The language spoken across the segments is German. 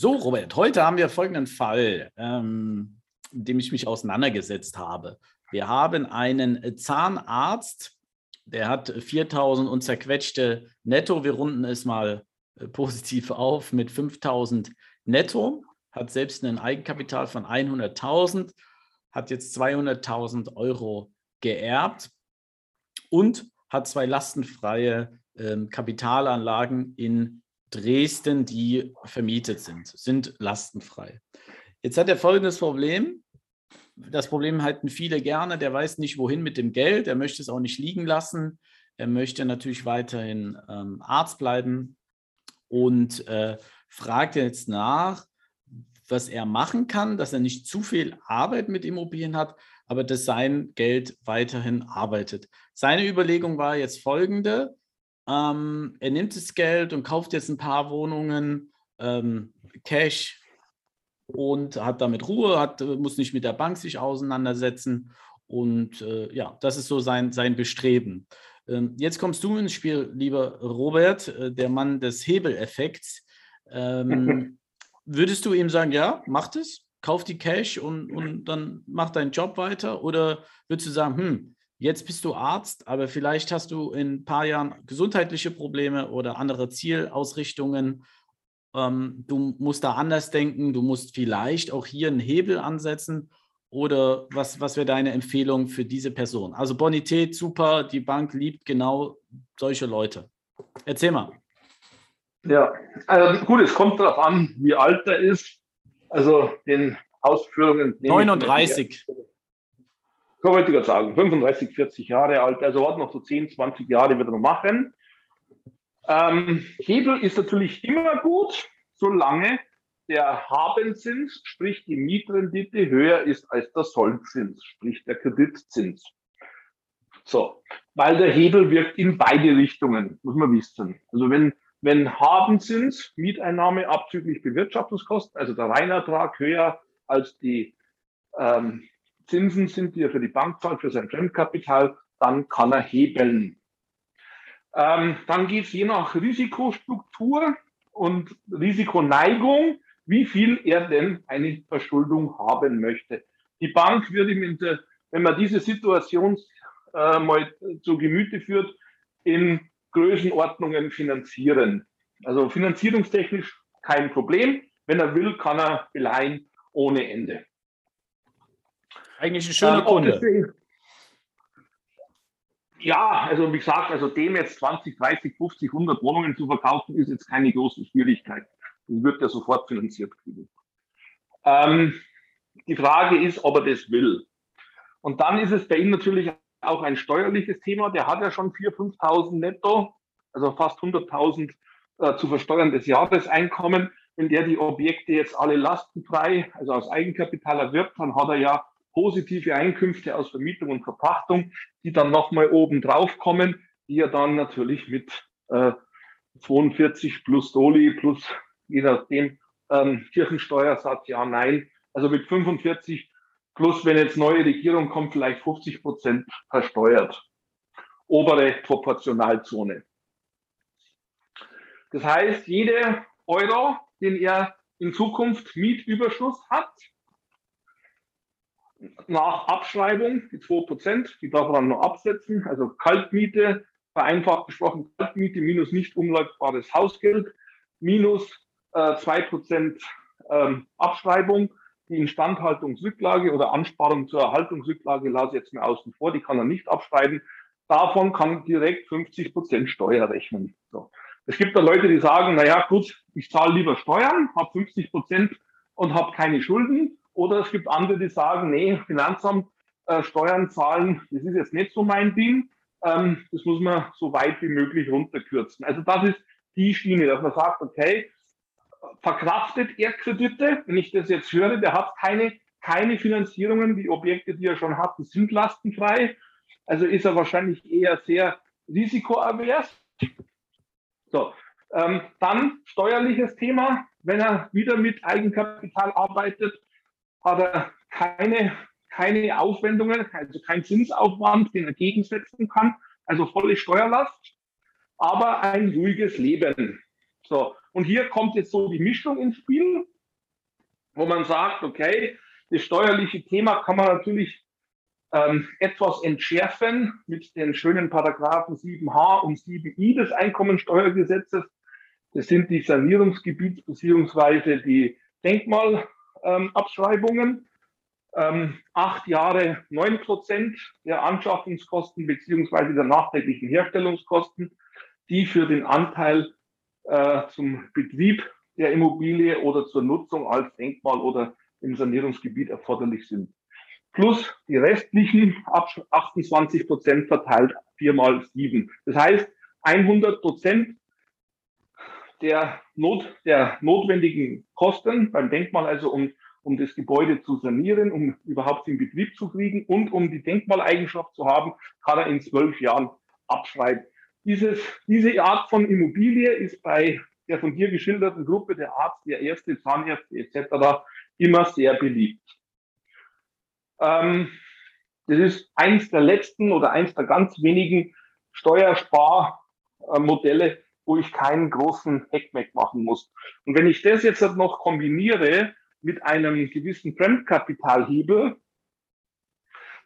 So, Robert, heute haben wir folgenden Fall, ähm, mit dem ich mich auseinandergesetzt habe. Wir haben einen Zahnarzt, der hat 4000 und zerquetschte netto. Wir runden es mal äh, positiv auf mit 5000 netto, hat selbst ein Eigenkapital von 100.000, hat jetzt 200.000 Euro geerbt und hat zwei lastenfreie ähm, Kapitalanlagen in Dresden, die vermietet sind, sind lastenfrei. Jetzt hat er folgendes Problem. Das Problem halten viele gerne. Der weiß nicht, wohin mit dem Geld. Er möchte es auch nicht liegen lassen. Er möchte natürlich weiterhin ähm, Arzt bleiben und äh, fragt jetzt nach, was er machen kann, dass er nicht zu viel Arbeit mit Immobilien hat, aber dass sein Geld weiterhin arbeitet. Seine Überlegung war jetzt folgende. Ähm, er nimmt das Geld und kauft jetzt ein paar Wohnungen, ähm, Cash und hat damit Ruhe, hat, muss nicht mit der Bank sich auseinandersetzen. Und äh, ja, das ist so sein, sein Bestreben. Ähm, jetzt kommst du ins Spiel, lieber Robert, äh, der Mann des Hebeleffekts. Ähm, würdest du ihm sagen, ja, mach das, kauf die Cash und, und dann mach deinen Job weiter? Oder würdest du sagen, hm, Jetzt bist du Arzt, aber vielleicht hast du in ein paar Jahren gesundheitliche Probleme oder andere Zielausrichtungen. Ähm, du musst da anders denken. Du musst vielleicht auch hier einen Hebel ansetzen. Oder was, was wäre deine Empfehlung für diese Person? Also Bonität, super, die Bank liebt genau solche Leute. Erzähl mal. Ja, also gut, es kommt darauf an, wie alt er ist. Also den Ausführungen. 39 kann man gerade sagen, 35, 40 Jahre alt, also hat noch so 10, 20 Jahre wird er noch machen. Ähm, Hebel ist natürlich immer gut, solange der Habenzins, sprich die Mietrendite, höher ist als der Sollzins, sprich der Kreditzins. So, weil der Hebel wirkt in beide Richtungen, muss man wissen. Also wenn, wenn Habenzins, Mieteinnahme abzüglich Bewirtschaftungskosten, also der Reinertrag höher als die ähm, Zinsen sind, die er für die Bank zahlt, für sein Fremdkapital, dann kann er hebeln. Ähm, dann geht es je nach Risikostruktur und Risikoneigung, wie viel er denn eine Verschuldung haben möchte. Die Bank würde ihm, der, wenn man diese Situation äh, mal zu Gemüte führt, in Größenordnungen finanzieren. Also finanzierungstechnisch kein Problem. Wenn er will, kann er beleihen ohne Ende. Eigentlich ein schöner ähm, Kunde. Ja, also wie gesagt, also dem jetzt 20, 30, 50, 100 Wohnungen zu verkaufen, ist jetzt keine große Schwierigkeit. Das wird er sofort finanziert kriegen. Ähm, die Frage ist, ob er das will. Und dann ist es bei ihm natürlich auch ein steuerliches Thema. Der hat ja schon 4.000, 5.000 netto, also fast 100.000 äh, zu versteuerndes Jahreseinkommen. Wenn der die Objekte jetzt alle lastenfrei, also aus Eigenkapital erwirbt, dann hat er ja positive Einkünfte aus Vermietung und Verpachtung, die dann nochmal oben drauf kommen, die ja dann natürlich mit äh, 42 plus Doli plus je nachdem ähm, Kirchensteuersatz, ja, nein, also mit 45 plus, wenn jetzt neue Regierung kommt, vielleicht 50 Prozent versteuert. Obere Proportionalzone. Das heißt, jeder Euro, den er in Zukunft Mietüberschuss hat, nach Abschreibung, die 2%, die darf man nur absetzen, also Kaltmiete, vereinfacht gesprochen Kaltmiete minus nicht umläufbares Hausgeld, minus äh, 2% ähm, Abschreibung, die Instandhaltungsrücklage oder Ansparung zur Erhaltungsrücklage lasse ich jetzt mal außen vor, die kann er nicht abschreiben. Davon kann direkt 50% Steuer rechnen. So. Es gibt da Leute, die sagen, naja gut, ich zahle lieber Steuern, habe 50% und habe keine Schulden. Oder es gibt andere, die sagen, nee, Finanzamt, äh, Steuern zahlen, das ist jetzt nicht so mein Ding. Ähm, das muss man so weit wie möglich runterkürzen. Also das ist die Schiene, dass man sagt, okay, verkraftet er Kredite, wenn ich das jetzt höre, der hat keine, keine Finanzierungen, die Objekte, die er schon hat, sind lastenfrei. Also ist er wahrscheinlich eher sehr risikoavers. So, ähm, dann steuerliches Thema, wenn er wieder mit Eigenkapital arbeitet, hat keine, keine Aufwendungen, also kein Zinsaufwand, den er gegensetzen kann, also volle Steuerlast, aber ein ruhiges Leben. So. Und hier kommt jetzt so die Mischung ins Spiel, wo man sagt, okay, das steuerliche Thema kann man natürlich ähm, etwas entschärfen mit den schönen Paragraphen 7h und 7i des Einkommensteuergesetzes. Das sind die Sanierungsgebiets- bzw. die Denkmalabschreibungen. Ähm, acht Jahre neun Prozent der Anschaffungskosten bzw. der nachträglichen Herstellungskosten, die für den Anteil äh, zum Betrieb der Immobilie oder zur Nutzung als Denkmal oder im Sanierungsgebiet erforderlich sind. Plus die restlichen 28 Prozent verteilt vier mal sieben. Das heißt, 100 Prozent der, Not, der notwendigen Kosten beim Denkmal, also um, um das Gebäude zu sanieren, um überhaupt in Betrieb zu kriegen und um die Denkmaleigenschaft zu haben, kann er in zwölf Jahren abschreiben. Dieses, diese Art von Immobilie ist bei der von dir geschilderten Gruppe, der Arzt, der Ärzte, Zahnärzte etc., immer sehr beliebt. Ähm, das ist eins der letzten oder eins der ganz wenigen Steuersparmodelle, wo ich keinen großen Heckmeck machen muss. Und wenn ich das jetzt noch kombiniere mit einem gewissen Fremdkapitalhebel,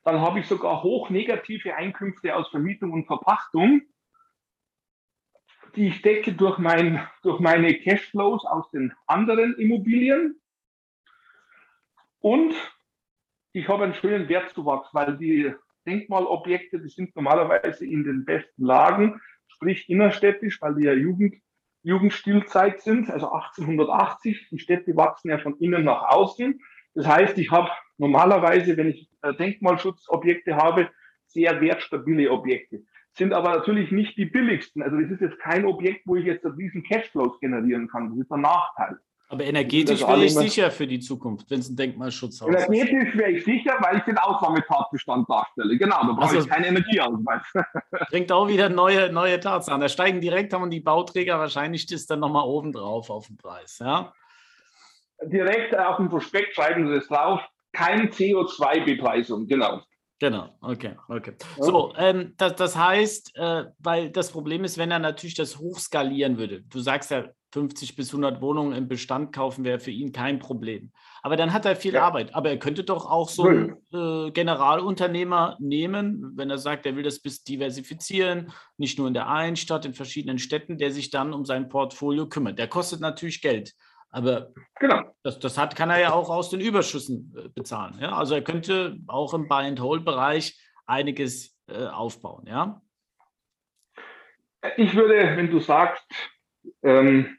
dann habe ich sogar hoch negative Einkünfte aus Vermietung und Verpachtung, die ich decke durch, mein, durch meine Cashflows aus den anderen Immobilien. Und ich habe einen schönen Wertzuwachs, weil die Denkmalobjekte, die sind normalerweise in den besten Lagen, sprich innerstädtisch, weil die ja Jugend, Jugendstilzeit sind, also 1880. Die Städte wachsen ja von innen nach außen. Das heißt, ich habe normalerweise, wenn ich äh, Denkmalschutzobjekte habe, sehr wertstabile Objekte. Sind aber natürlich nicht die billigsten. Also das ist jetzt kein Objekt, wo ich jetzt diesen Cashflows generieren kann. Das ist ein Nachteil. Aber energetisch wäre ich sicher für die Zukunft, wenn es ein Denkmalschutzhaus ist. Energetisch wäre ich sicher, weil ich den Ausnahmetatbestand darstelle. Genau, da brauche also, ich keinen Energieausweis. Bringt auch wieder neue, neue Tatsachen. Da steigen direkt, haben die Bauträger wahrscheinlich das dann nochmal oben drauf auf den Preis. Ja? Direkt auf dem Prospekt schreiben sie es drauf. Kein CO2-Bepreisung, genau. Genau, okay, okay. So, ähm, das, das heißt, äh, weil das Problem ist, wenn er natürlich das hochskalieren würde. Du sagst ja, 50 bis 100 Wohnungen im Bestand kaufen wäre für ihn kein Problem. Aber dann hat er viel ja. Arbeit. Aber er könnte doch auch so einen äh, Generalunternehmer nehmen, wenn er sagt, er will das bis diversifizieren, nicht nur in der einen Stadt, in verschiedenen Städten, der sich dann um sein Portfolio kümmert. Der kostet natürlich Geld. Aber genau. das, das hat, kann er ja auch aus den Überschüssen äh, bezahlen. Ja? Also er könnte auch im Buy-and-Hold-Bereich einiges äh, aufbauen. Ja? Ich würde, wenn du sagst, ähm,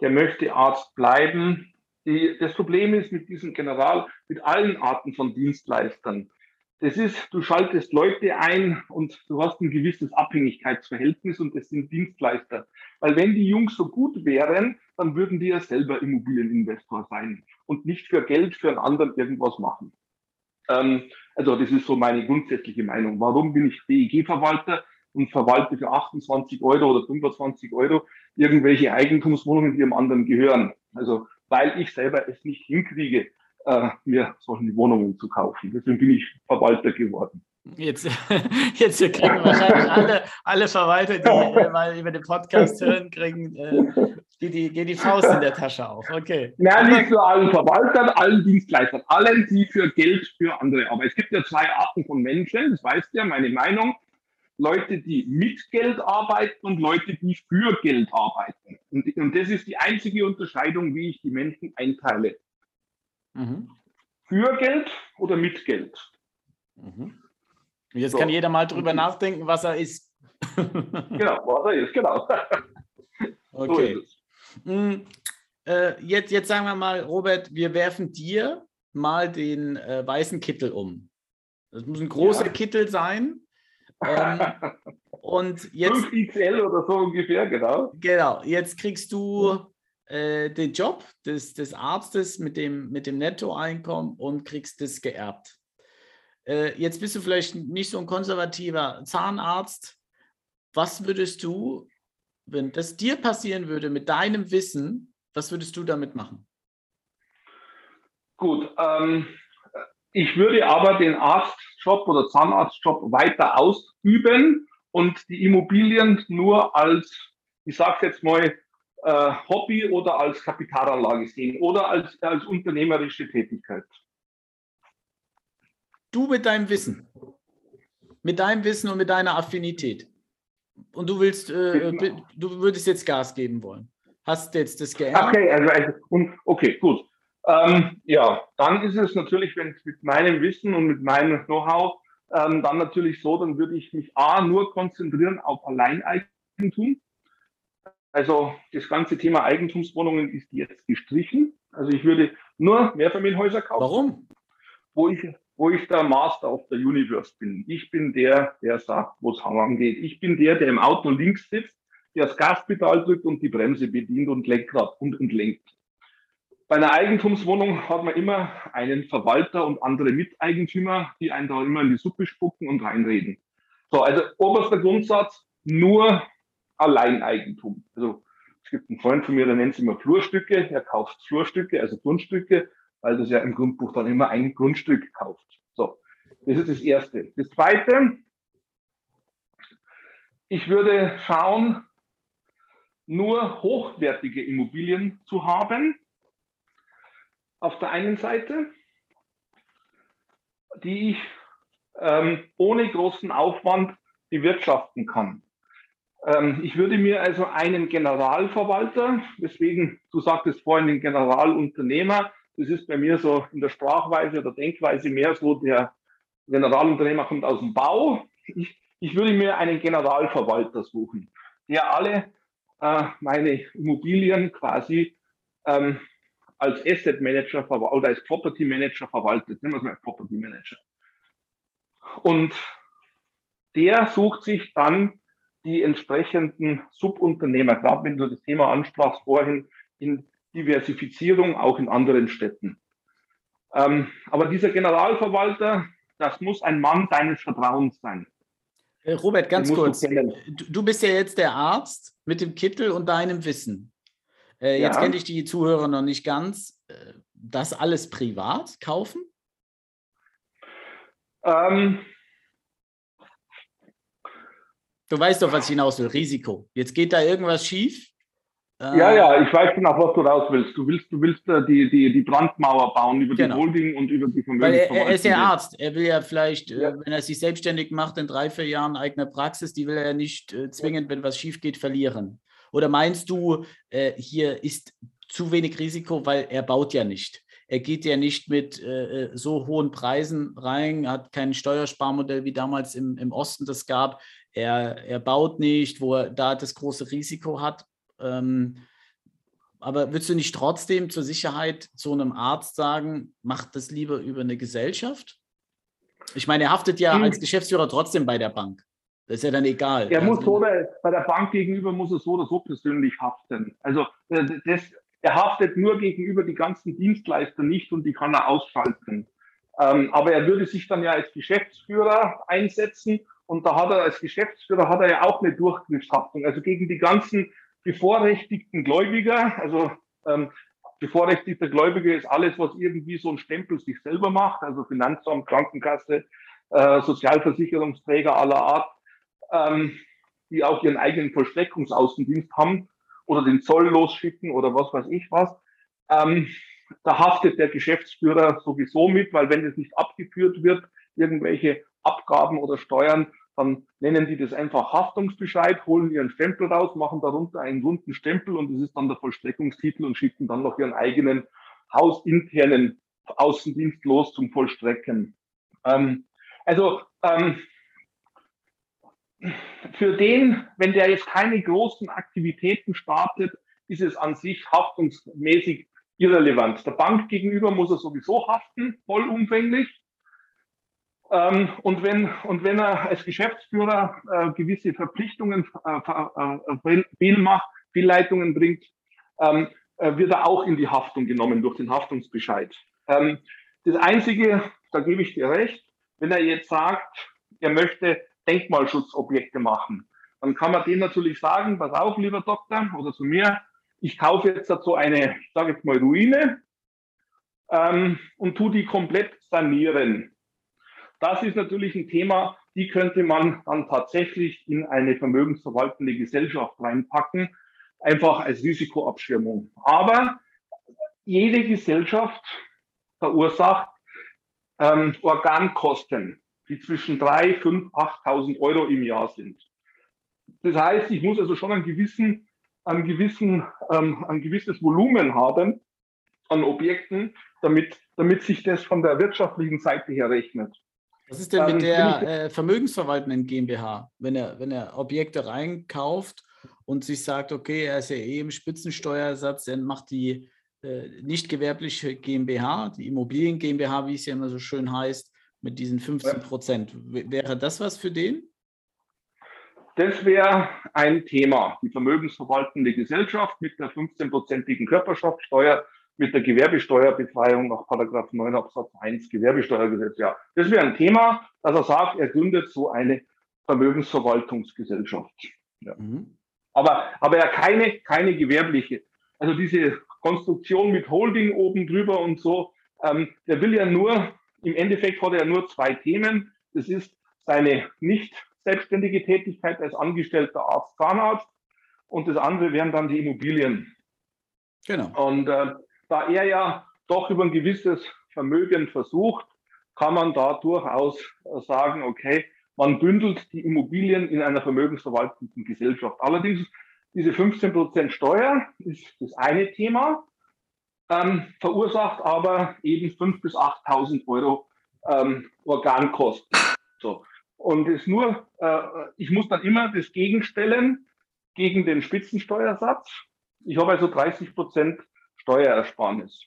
der möchte Arzt bleiben. Die, das Problem ist mit diesem General, mit allen Arten von Dienstleistern. Das ist, du schaltest Leute ein und du hast ein gewisses Abhängigkeitsverhältnis und das sind Dienstleister. Weil wenn die Jungs so gut wären, dann würden die ja selber Immobilieninvestor sein und nicht für Geld für einen anderen irgendwas machen. Ähm, also das ist so meine grundsätzliche Meinung. Warum bin ich BEG-Verwalter? und verwalte für 28 Euro oder 25 Euro irgendwelche Eigentumswohnungen, die dem anderen gehören. Also weil ich selber es nicht hinkriege, äh, mir solche Wohnungen zu kaufen. Deswegen bin ich Verwalter geworden. Jetzt, jetzt kriegen wahrscheinlich alle, alle Verwalter, die äh, mal über den Podcast hören, kriegen äh, die, die, geht die Faust in der Tasche auf. Okay. Nein, nicht für allen Verwaltern, allen Dienstleistern, allen, die für Geld für andere. Aber es gibt ja zwei Arten von Menschen, das weißt du ja, meine Meinung. Leute, die mit Geld arbeiten und Leute, die für Geld arbeiten. Und, und das ist die einzige Unterscheidung, wie ich die Menschen einteile. Mhm. Für Geld oder mit Geld. Mhm. Jetzt so. kann jeder mal drüber nachdenken, was er ist. genau, was er ist, genau. okay. So mhm. äh, jetzt, jetzt sagen wir mal, Robert, wir werfen dir mal den äh, weißen Kittel um. Das muss ein großer ja. Kittel sein. Ähm, und jetzt. 5XL oder so ungefähr, genau. Genau, jetzt kriegst du äh, den Job des, des Arztes mit dem, mit dem Nettoeinkommen und kriegst das geerbt. Äh, jetzt bist du vielleicht nicht so ein konservativer Zahnarzt. Was würdest du, wenn das dir passieren würde mit deinem Wissen, was würdest du damit machen? Gut, ähm, ich würde aber den Arztjob oder Zahnarztjob weiter ausüben und die Immobilien nur als, ich sage jetzt mal, äh, Hobby oder als Kapitalanlage sehen oder als, als unternehmerische Tätigkeit. Du mit deinem Wissen, mit deinem Wissen und mit deiner Affinität. Und du willst, äh, genau. du würdest jetzt Gas geben wollen. Hast jetzt das geändert? Okay, also, also okay, gut. Ähm, ja, dann ist es natürlich, wenn es mit meinem Wissen und mit meinem Know-how ähm, dann natürlich so, dann würde ich mich A nur konzentrieren auf Alleineigentum. Also das ganze Thema Eigentumswohnungen ist jetzt gestrichen. Also ich würde nur Mehrfamilienhäuser kaufen. Warum? Wo ich, wo ich der Master of the Universe bin. Ich bin der, der sagt, wo es geht. Ich bin der, der im Auto links sitzt, der das Gaspedal drückt und die Bremse bedient und Lenkrad und, und lenkt. Bei einer Eigentumswohnung hat man immer einen Verwalter und andere Miteigentümer, die einen da immer in die Suppe spucken und reinreden. So, also oberster Grundsatz, nur Alleineigentum. Also es gibt einen Freund von mir, der nennt es immer Flurstücke. Er kauft Flurstücke, also Grundstücke, weil das ja im Grundbuch dann immer ein Grundstück kauft. So, das ist das Erste. Das Zweite, ich würde schauen, nur hochwertige Immobilien zu haben. Auf der einen Seite, die ich ähm, ohne großen Aufwand bewirtschaften kann. Ähm, ich würde mir also einen Generalverwalter, deswegen, du sagtest vorhin den Generalunternehmer, das ist bei mir so in der Sprachweise oder Denkweise mehr so, der Generalunternehmer kommt aus dem Bau. Ich, ich würde mir einen Generalverwalter suchen, der alle äh, meine Immobilien quasi ähm, als Asset Manager oder als Property Manager verwaltet. Nehmen wir es mal Property Manager. Und der sucht sich dann die entsprechenden Subunternehmer, gerade wenn du das Thema ansprachst vorhin, in Diversifizierung auch in anderen Städten. Ähm, aber dieser Generalverwalter, das muss ein Mann deines Vertrauens sein. Äh, Robert, ganz kurz. Du, du, bist ja jetzt der Arzt mit dem Kittel und deinem Wissen. Äh, jetzt ja. kenne ich die Zuhörer noch nicht ganz. Äh, das alles privat kaufen? Ähm, Du weißt doch, was ich hinaus will. Risiko. Jetzt geht da irgendwas schief. Ja, ja, ich weiß genau, was du raus willst. Du willst, du willst äh, die, die, die Brandmauer bauen über genau. die Holding und über die Vermögensverwaltung. Weil er, er ist ja Arzt. Er will ja vielleicht, äh, ja. wenn er sich selbstständig macht, in drei, vier Jahren eigene Praxis, die will er ja nicht äh, zwingend, wenn was schief geht, verlieren. Oder meinst du, äh, hier ist zu wenig Risiko, weil er baut ja nicht? Er geht ja nicht mit äh, so hohen Preisen rein, hat kein Steuersparmodell wie damals im, im Osten das gab. Er, er baut nicht, wo er da das große Risiko hat. Ähm, aber würdest du nicht trotzdem zur Sicherheit zu einem Arzt sagen, macht das lieber über eine Gesellschaft? Ich meine, er haftet ja hm. als Geschäftsführer trotzdem bei der Bank. Das ist ja dann egal. Er muss so, bei der Bank gegenüber muss er so oder so persönlich haften. Also äh, das, er haftet nur gegenüber die ganzen Dienstleister nicht und die kann er ausschalten. Ähm, aber er würde sich dann ja als Geschäftsführer einsetzen und da hat er als Geschäftsführer hat er ja auch eine Durchgriffshaftung, also gegen die ganzen bevorrechtigten Gläubiger. Also ähm, bevorrechtigter Gläubiger ist alles, was irgendwie so ein Stempel sich selber macht, also Finanzamt, Krankenkasse, äh, Sozialversicherungsträger aller Art, ähm, die auch ihren eigenen Vollstreckungsaußendienst haben oder den Zoll losschicken oder was weiß ich was. Ähm, da haftet der Geschäftsführer sowieso mit, weil wenn das nicht abgeführt wird, irgendwelche Abgaben oder Steuern, dann nennen die das einfach Haftungsbescheid, holen ihren Stempel raus, machen darunter einen runden Stempel und das ist dann der Vollstreckungstitel und schicken dann noch ihren eigenen hausinternen Außendienst los zum Vollstrecken. Ähm, also ähm, für den, wenn der jetzt keine großen Aktivitäten startet, ist es an sich haftungsmäßig irrelevant. Der Bank gegenüber muss er sowieso haften, vollumfänglich. Ähm, und, wenn, und wenn er als Geschäftsführer äh, gewisse Verpflichtungen äh, äh, Fehlmacht, Fehlleitungen bringt, ähm, äh, wird er auch in die Haftung genommen durch den Haftungsbescheid. Ähm, das Einzige, da gebe ich dir recht, wenn er jetzt sagt, er möchte Denkmalschutzobjekte machen, dann kann man dem natürlich sagen, pass auf, lieber Doktor, oder zu mir, ich kaufe jetzt dazu eine, ich sage jetzt mal Ruine ähm, und tu die komplett sanieren. Das ist natürlich ein Thema, die könnte man dann tatsächlich in eine vermögensverwaltende Gesellschaft reinpacken. einfach als Risikoabschirmung. Aber jede Gesellschaft verursacht ähm, Organkosten, die zwischen 3, 5, 8.000 Euro im Jahr sind. Das heißt, ich muss also schon einen gewissen, einen gewissen, ähm, ein gewisses Volumen haben an Objekten, damit, damit sich das von der wirtschaftlichen Seite her rechnet. Was ist denn mit der äh, vermögensverwaltenden GmbH, wenn er, wenn er Objekte reinkauft und sich sagt, okay, er ist ja eh im Spitzensteuersatz, dann macht die äh, nicht gewerbliche GmbH, die Immobilien GmbH, wie es ja immer so schön heißt, mit diesen 15 Prozent. Wäre das was für den? Das wäre ein Thema. Die vermögensverwaltende Gesellschaft mit der 15-prozentigen Körperschaftsteuer, mit der Gewerbesteuerbefreiung nach 9 Absatz 1 Gewerbesteuergesetz. Ja, das wäre ein Thema, dass er sagt, er gründet so eine Vermögensverwaltungsgesellschaft. Ja. Mhm. Aber, aber ja keine, keine gewerbliche. Also diese Konstruktion mit Holding oben drüber und so, ähm, der will ja nur, im Endeffekt hat er ja nur zwei Themen. Das ist seine nicht selbstständige Tätigkeit als angestellter Arzt, Zahnarzt und das andere wären dann die Immobilien. Genau. Und äh, da er ja doch über ein gewisses Vermögen versucht, kann man da durchaus sagen, okay, man bündelt die Immobilien in einer vermögensverwaltenden Gesellschaft. Allerdings diese 15% Steuer ist das eine Thema, ähm, verursacht aber eben 5.000 bis 8.000 Euro ähm, Organkosten. So. Und ist nur, äh, ich muss dann immer das gegenstellen gegen den Spitzensteuersatz. Ich habe also 30 Prozent Steuerersparnis.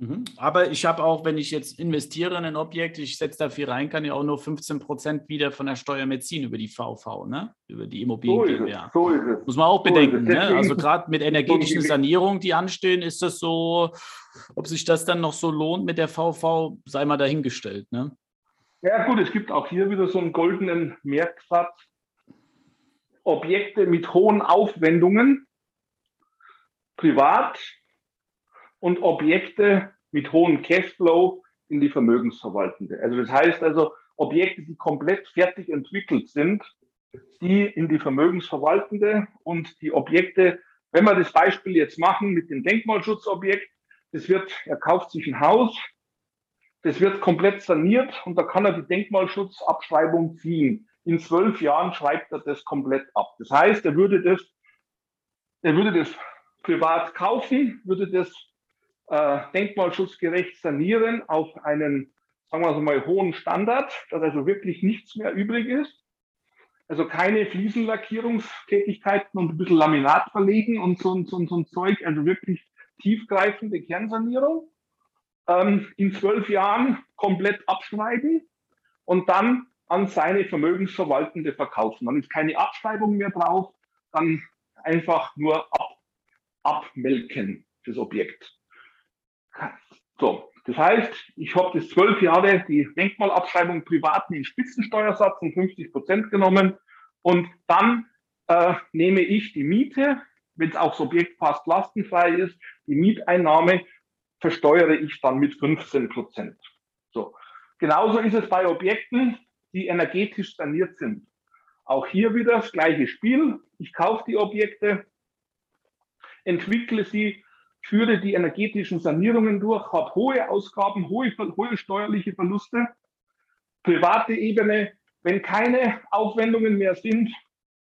Mhm. Aber ich habe auch, wenn ich jetzt investiere in ein Objekt, ich setze da viel rein, kann ich auch nur 15 Prozent wieder von der Steuer mehr ziehen über die VV, ne? über die Immobilien. So ist es, so ist es. Muss man auch so bedenken. Ne? Also gerade mit energetischen Sanierungen, die anstehen, ist das so, ob sich das dann noch so lohnt mit der VV, sei mal dahingestellt. Ne? Ja gut, es gibt auch hier wieder so einen goldenen Merksatz. Objekte mit hohen Aufwendungen, privat und Objekte mit hohem Cashflow in die Vermögensverwaltende. Also das heißt also Objekte, die komplett fertig entwickelt sind, die in die Vermögensverwaltende und die Objekte, wenn wir das Beispiel jetzt machen mit dem Denkmalschutzobjekt, das wird, er kauft sich ein Haus, das wird komplett saniert und da kann er die Denkmalschutzabschreibung ziehen. In zwölf Jahren schreibt er das komplett ab. Das heißt, er würde das, er würde das privat kaufen, würde das äh, denkmalschutzgerecht sanieren auf einen, sagen wir mal, hohen Standard, dass also wirklich nichts mehr übrig ist. Also keine Fliesenlackierungstätigkeiten und ein bisschen Laminat verlegen und so, so, so ein Zeug, also wirklich tiefgreifende Kernsanierung. Ähm, in zwölf Jahren komplett abschneiden und dann an seine Vermögensverwaltende verkaufen. Dann ist keine Abschreibung mehr drauf, dann einfach nur ab, abmelken, das Objekt. So, das heißt, ich habe das zwölf Jahre die Denkmalabschreibung privaten in Spitzensteuersatz von 50 Prozent genommen und dann äh, nehme ich die Miete, wenn es auch das Objekt fast lastenfrei ist, die Mieteinnahme versteuere ich dann mit 15 Prozent. So. Genauso ist es bei Objekten, die energetisch saniert sind. Auch hier wieder das gleiche Spiel. Ich kaufe die Objekte, entwickle sie führe die energetischen Sanierungen durch, habe hohe Ausgaben, hohe, hohe steuerliche Verluste. Private Ebene, wenn keine Aufwendungen mehr sind,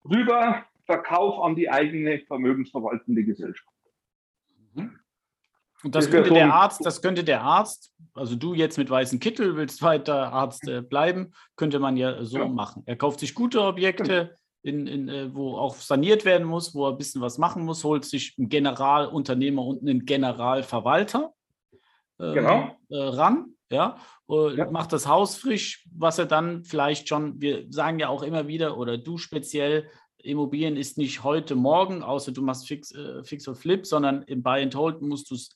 rüber Verkauf an die eigene vermögensverwaltende Gesellschaft. Mhm. Und das, das könnte der Arzt, das könnte der Arzt, also du jetzt mit weißem Kittel willst weiter Arzt äh, bleiben, könnte man ja so ja. machen. Er kauft sich gute Objekte, in, in, äh, wo auch saniert werden muss, wo er ein bisschen was machen muss, holt sich einen Generalunternehmer und einen Generalverwalter äh, genau. äh, ran, ja, äh, ja, macht das Haus frisch, was er dann vielleicht schon, wir sagen ja auch immer wieder, oder du speziell, Immobilien ist nicht heute, morgen, außer du machst Fix, äh, Fix or Flip, sondern im Buy and Hold musst du es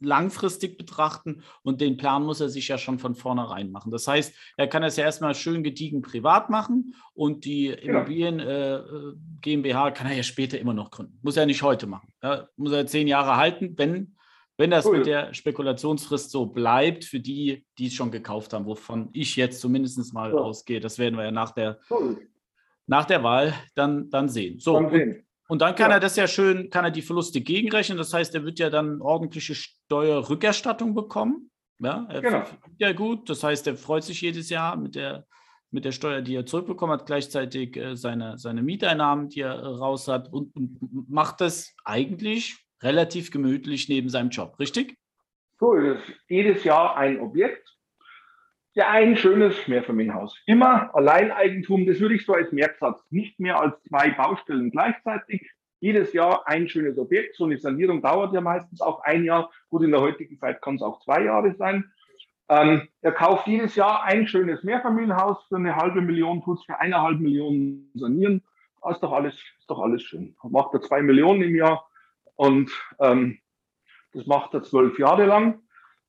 langfristig betrachten und den Plan muss er sich ja schon von vornherein machen. Das heißt, er kann es ja erstmal schön gediegen privat machen und die Immobilien äh, äh GmbH kann er ja später immer noch gründen. Muss er nicht heute machen. Ja, muss er zehn Jahre halten, wenn, wenn das cool. mit der Spekulationsfrist so bleibt, für die, die es schon gekauft haben, wovon ich jetzt zumindest mal ja. ausgehe. Das werden wir ja nach der, cool. nach der Wahl dann, dann sehen. So, dann sehen. Und dann kann ja. er das ja schön, kann er die Verluste gegenrechnen. Das heißt, er wird ja dann ordentliche Steuerrückerstattung bekommen. Ja, genau. ja gut. Das heißt, er freut sich jedes Jahr mit der, mit der Steuer, die er zurückbekommen hat, gleichzeitig äh, seine, seine Mieteinnahmen, die er äh, raus hat und, und macht das eigentlich relativ gemütlich neben seinem Job, richtig? So ist es. Jedes Jahr ein Objekt. Ja, ein schönes Mehrfamilienhaus. Immer Alleineigentum, das würde ich so als Merksatz. Nicht mehr als zwei Baustellen gleichzeitig. Jedes Jahr ein schönes Objekt. So eine Sanierung dauert ja meistens auch ein Jahr. Gut, in der heutigen Zeit kann es auch zwei Jahre sein. Ähm, er kauft jedes Jahr ein schönes Mehrfamilienhaus für eine halbe Million, tut für eineinhalb Millionen sanieren. Das ist doch alles, ist doch alles schön. Macht er zwei Millionen im Jahr und ähm, das macht er zwölf Jahre lang.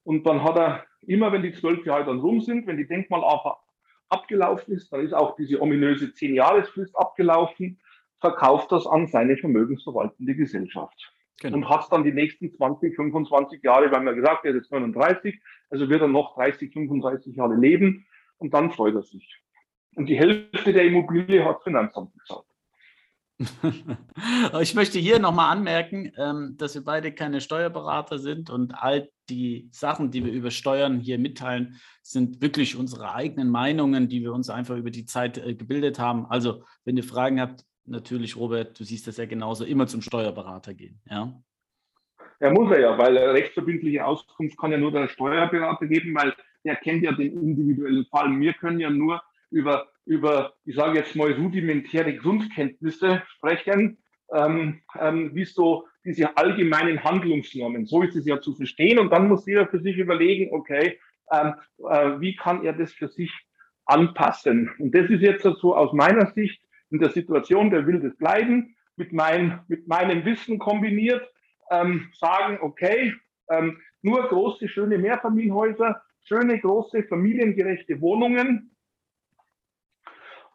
Und dann hat er immer, wenn die zwölf Jahre dann rum sind, wenn die Denkmalarbeit abgelaufen ist, dann ist auch diese ominöse Zehn-Jahresfrist abgelaufen, verkauft das an seine vermögensverwaltende Gesellschaft. Genau. Und hat dann die nächsten 20, 25 Jahre, weil man gesagt, er ist jetzt 39, also wird er noch 30, 35 Jahre leben und dann freut er sich. Und die Hälfte der Immobilie hat Finanzamt bezahlt. ich möchte hier nochmal anmerken, ähm, dass wir beide keine Steuerberater sind und all die Sachen, die wir über Steuern hier mitteilen, sind wirklich unsere eigenen Meinungen, die wir uns einfach über die Zeit äh, gebildet haben. Also, wenn ihr Fragen habt, natürlich, Robert, du siehst das ja genauso, immer zum Steuerberater gehen. Ja, ja muss er ja, weil rechtsverbindliche Auskunft kann ja nur der Steuerberater geben, weil der kennt ja den individuellen Fall. Wir können ja nur über, über ich sage jetzt mal, rudimentäre Grundkenntnisse sprechen, ähm, ähm, wie so diese allgemeinen Handlungsnormen. So ist es ja zu verstehen. Und dann muss jeder für sich überlegen, okay, ähm, äh, wie kann er das für sich anpassen? Und das ist jetzt so aus meiner Sicht in der Situation, der will das bleiben, mit, mein, mit meinem Wissen kombiniert, ähm, sagen, okay, ähm, nur große, schöne Mehrfamilienhäuser, schöne, große, familiengerechte Wohnungen,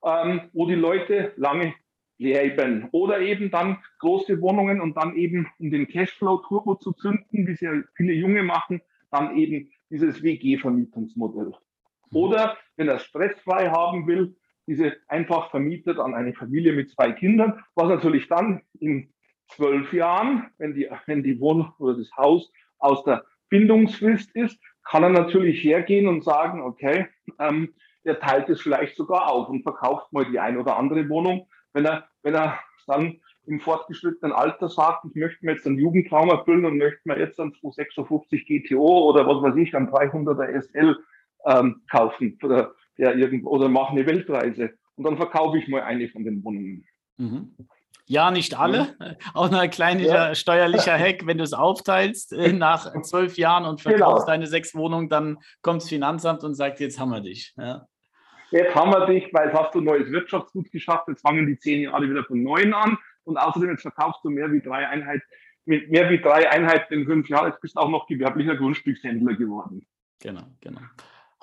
ähm, wo die Leute lange leben. Oder eben dann große Wohnungen und dann eben, um den Cashflow-Turbo zu zünden, wie es ja viele Junge machen, dann eben dieses WG-Vermietungsmodell. Mhm. Oder wenn er stressfrei haben will, diese einfach vermietet an eine Familie mit zwei Kindern, was natürlich dann in zwölf Jahren, wenn die, wenn die Wohnung oder das Haus aus der Bindungsfrist ist, kann er natürlich hergehen und sagen, okay, ähm, der teilt es vielleicht sogar auf und verkauft mal die ein oder andere Wohnung. Wenn er, wenn er dann im fortgeschrittenen Alter sagt, ich möchte mir jetzt einen Jugendtraum erfüllen und möchte mir jetzt einen 256 GTO oder was weiß ich, einen 300er SL ähm, kaufen oder, der irgendwo, oder mache eine Weltreise und dann verkaufe ich mal eine von den Wohnungen. Mhm. Ja, nicht alle. Ja. Auch ein kleiner ja. steuerlicher Hack, wenn du es aufteilst äh, nach zwölf Jahren und verkaufst genau. deine sechs Wohnungen, dann kommt das Finanzamt und sagt, jetzt haben wir dich. Ja. Jetzt haben wir dich, weil jetzt hast du ein neues Wirtschaftsgut geschafft, jetzt fangen die zehn Jahre wieder von neuem an und außerdem jetzt verkaufst du mehr wie drei Einheiten, mit mehr wie drei Einheiten in fünf Jahren, jetzt bist du auch noch gewerblicher Grundstückshändler geworden. Genau, genau.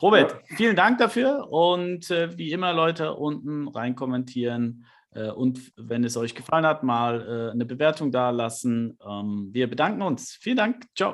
Robert, vielen Dank dafür und äh, wie immer, Leute, unten rein kommentieren äh, und wenn es euch gefallen hat, mal äh, eine Bewertung da lassen. Ähm, wir bedanken uns. Vielen Dank. Ciao.